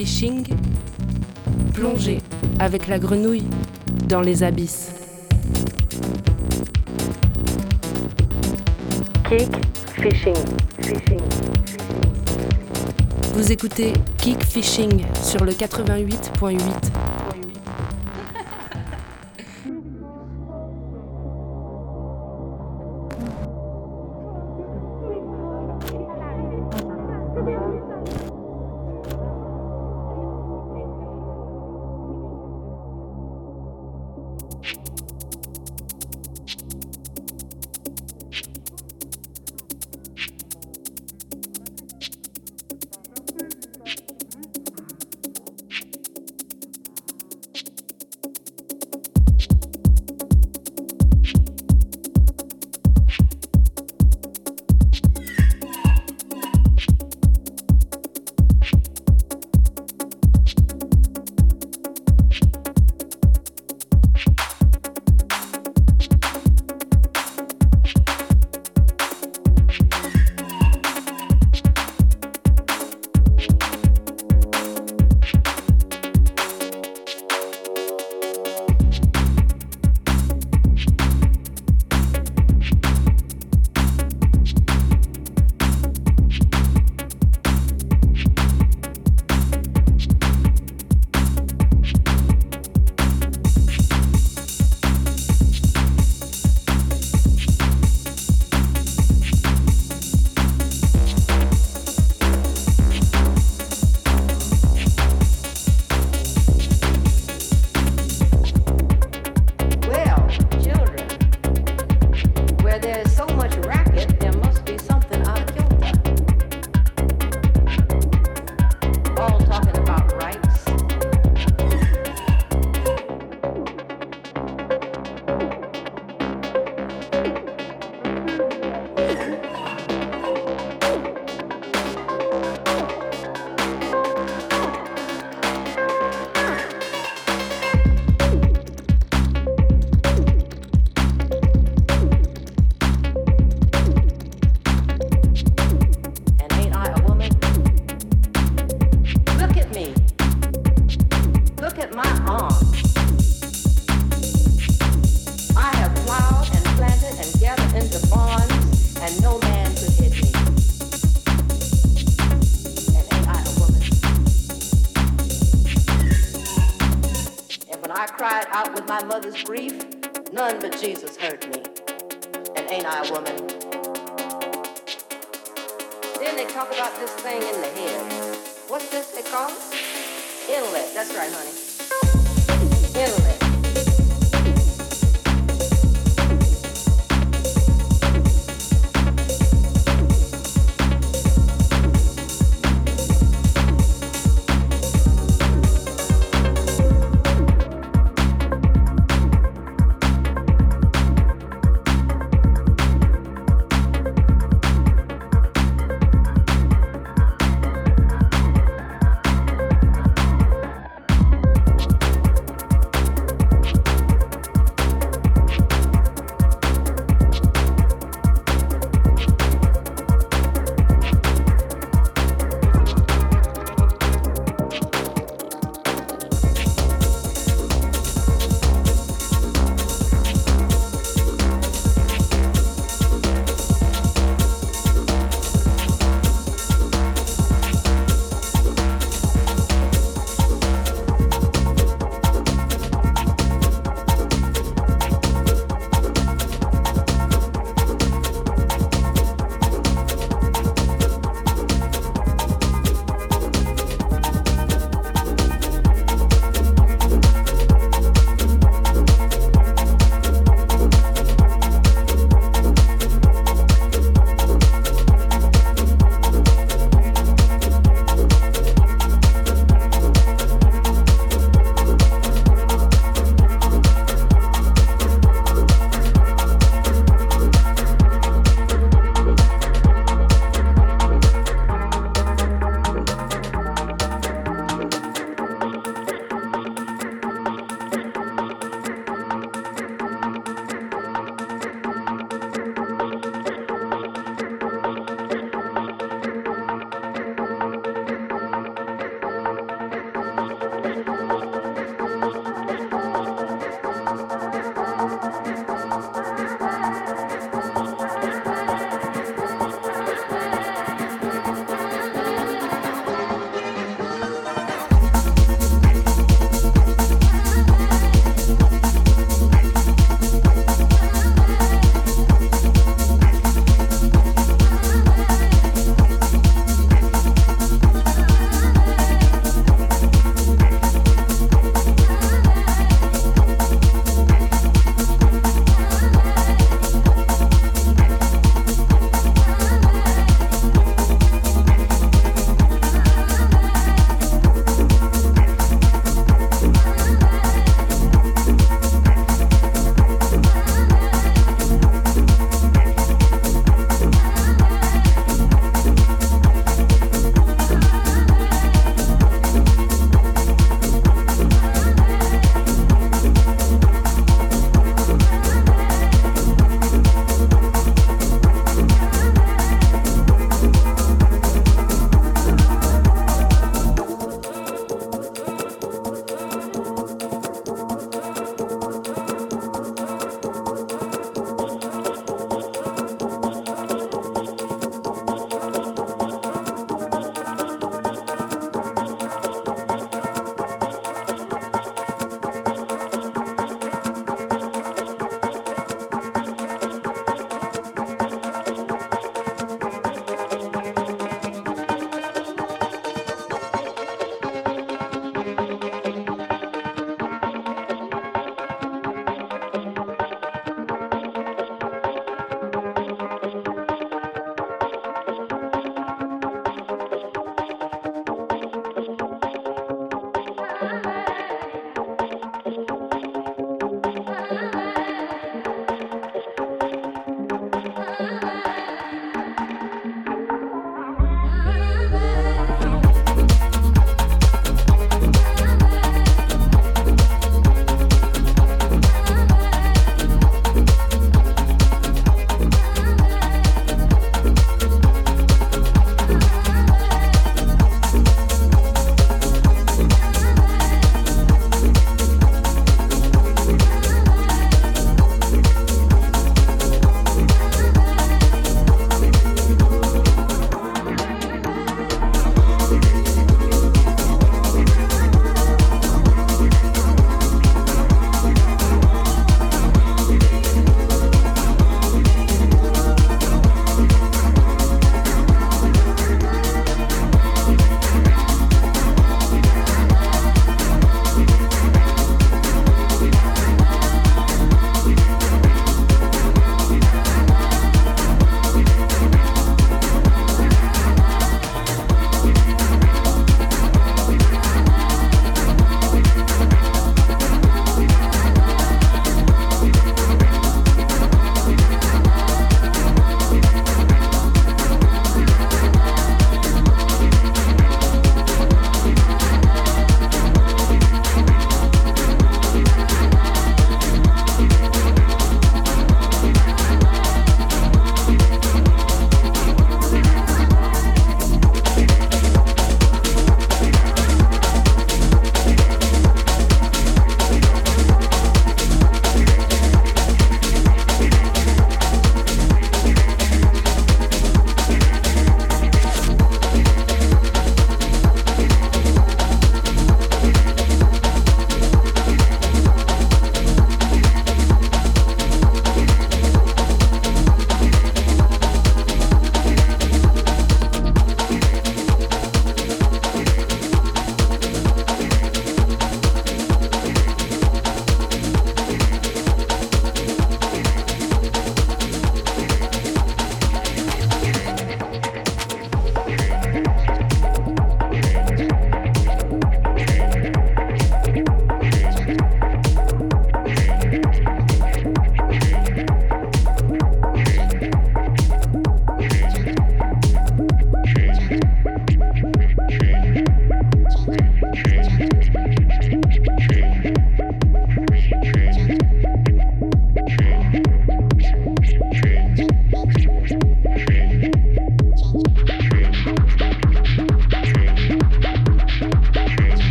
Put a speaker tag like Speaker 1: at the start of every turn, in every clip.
Speaker 1: Fishing, plongez avec la grenouille dans les abysses. Kick Fishing. Vous écoutez Kick Fishing sur le 88.8.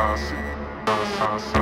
Speaker 2: Awesome passe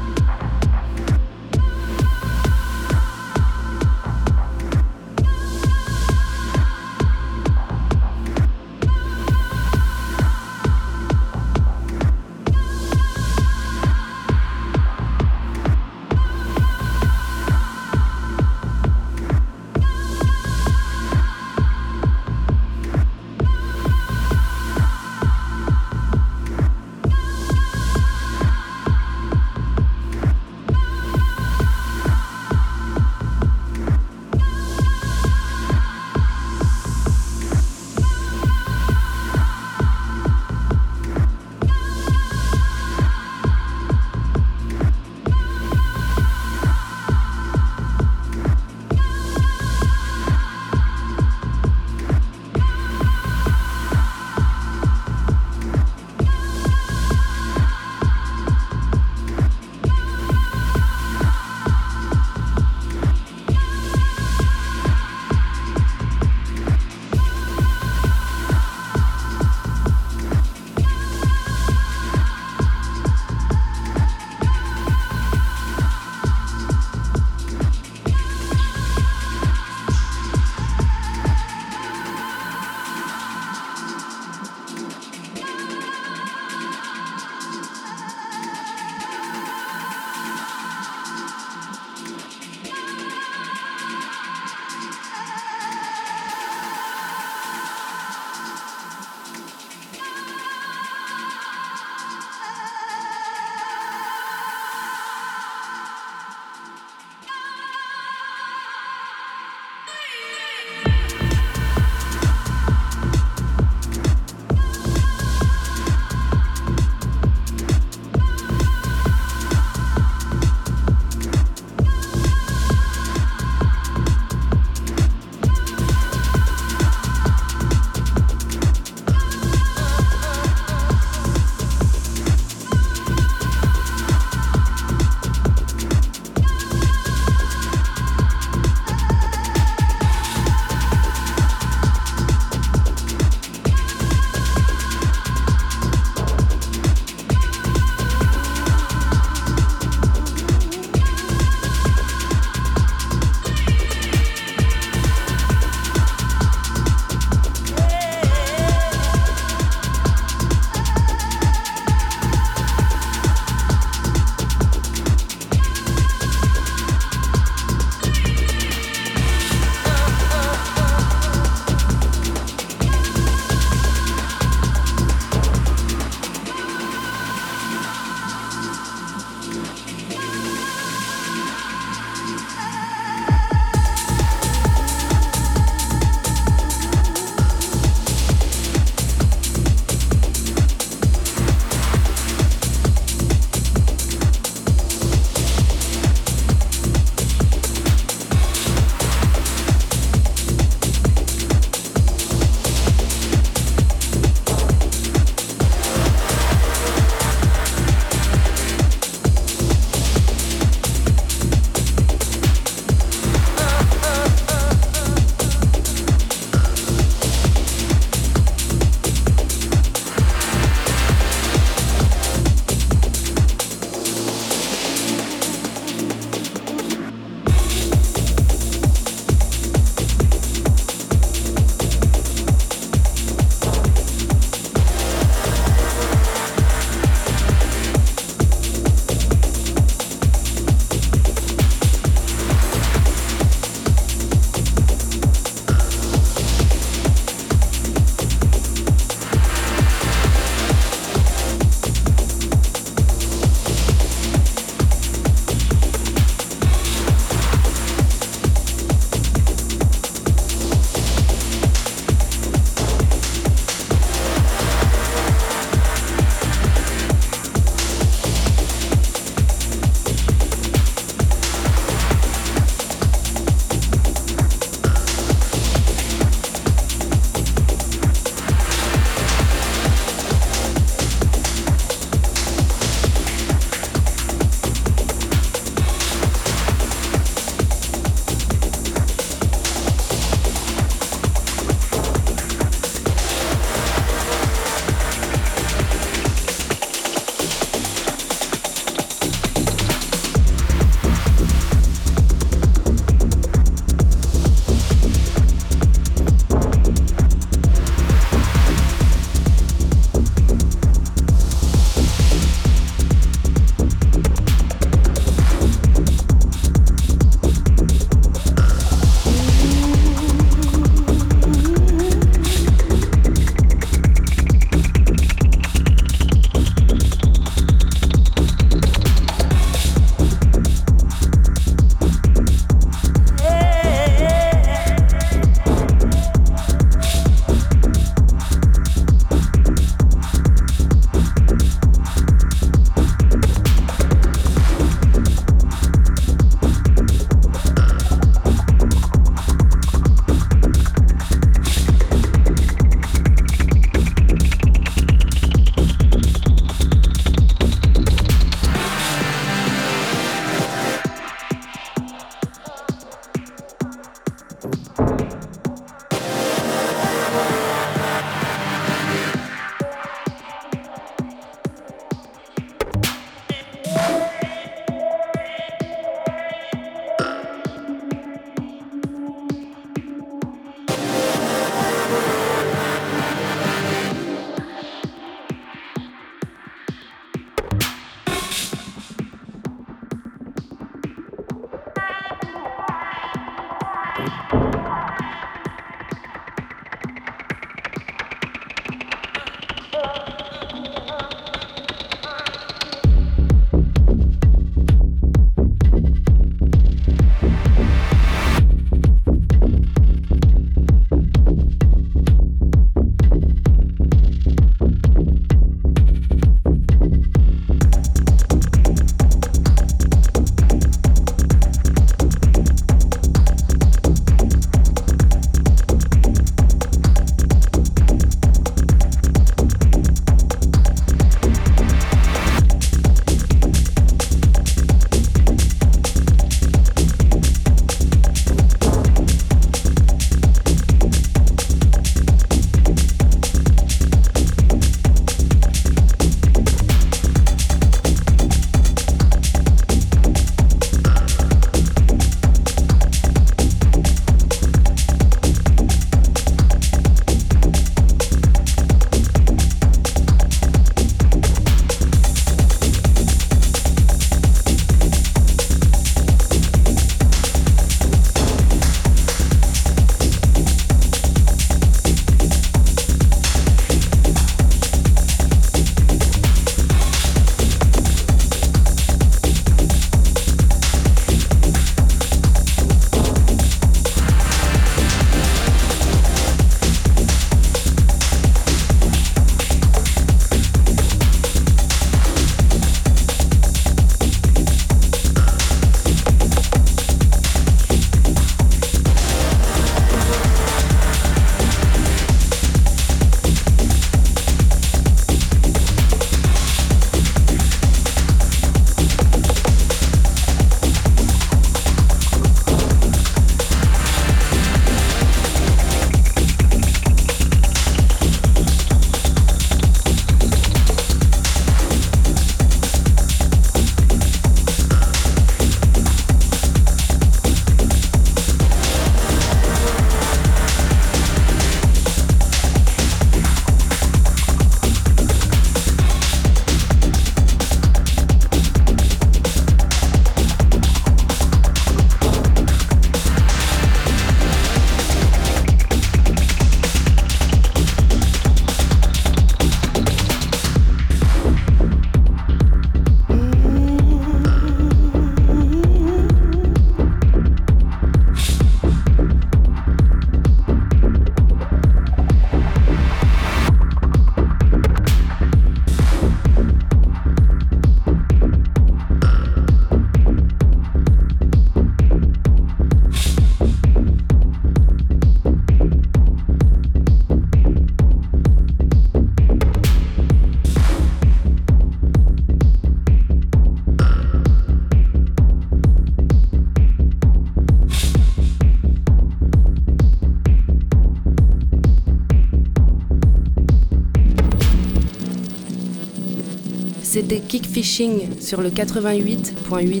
Speaker 2: Fishing sur le 88.8.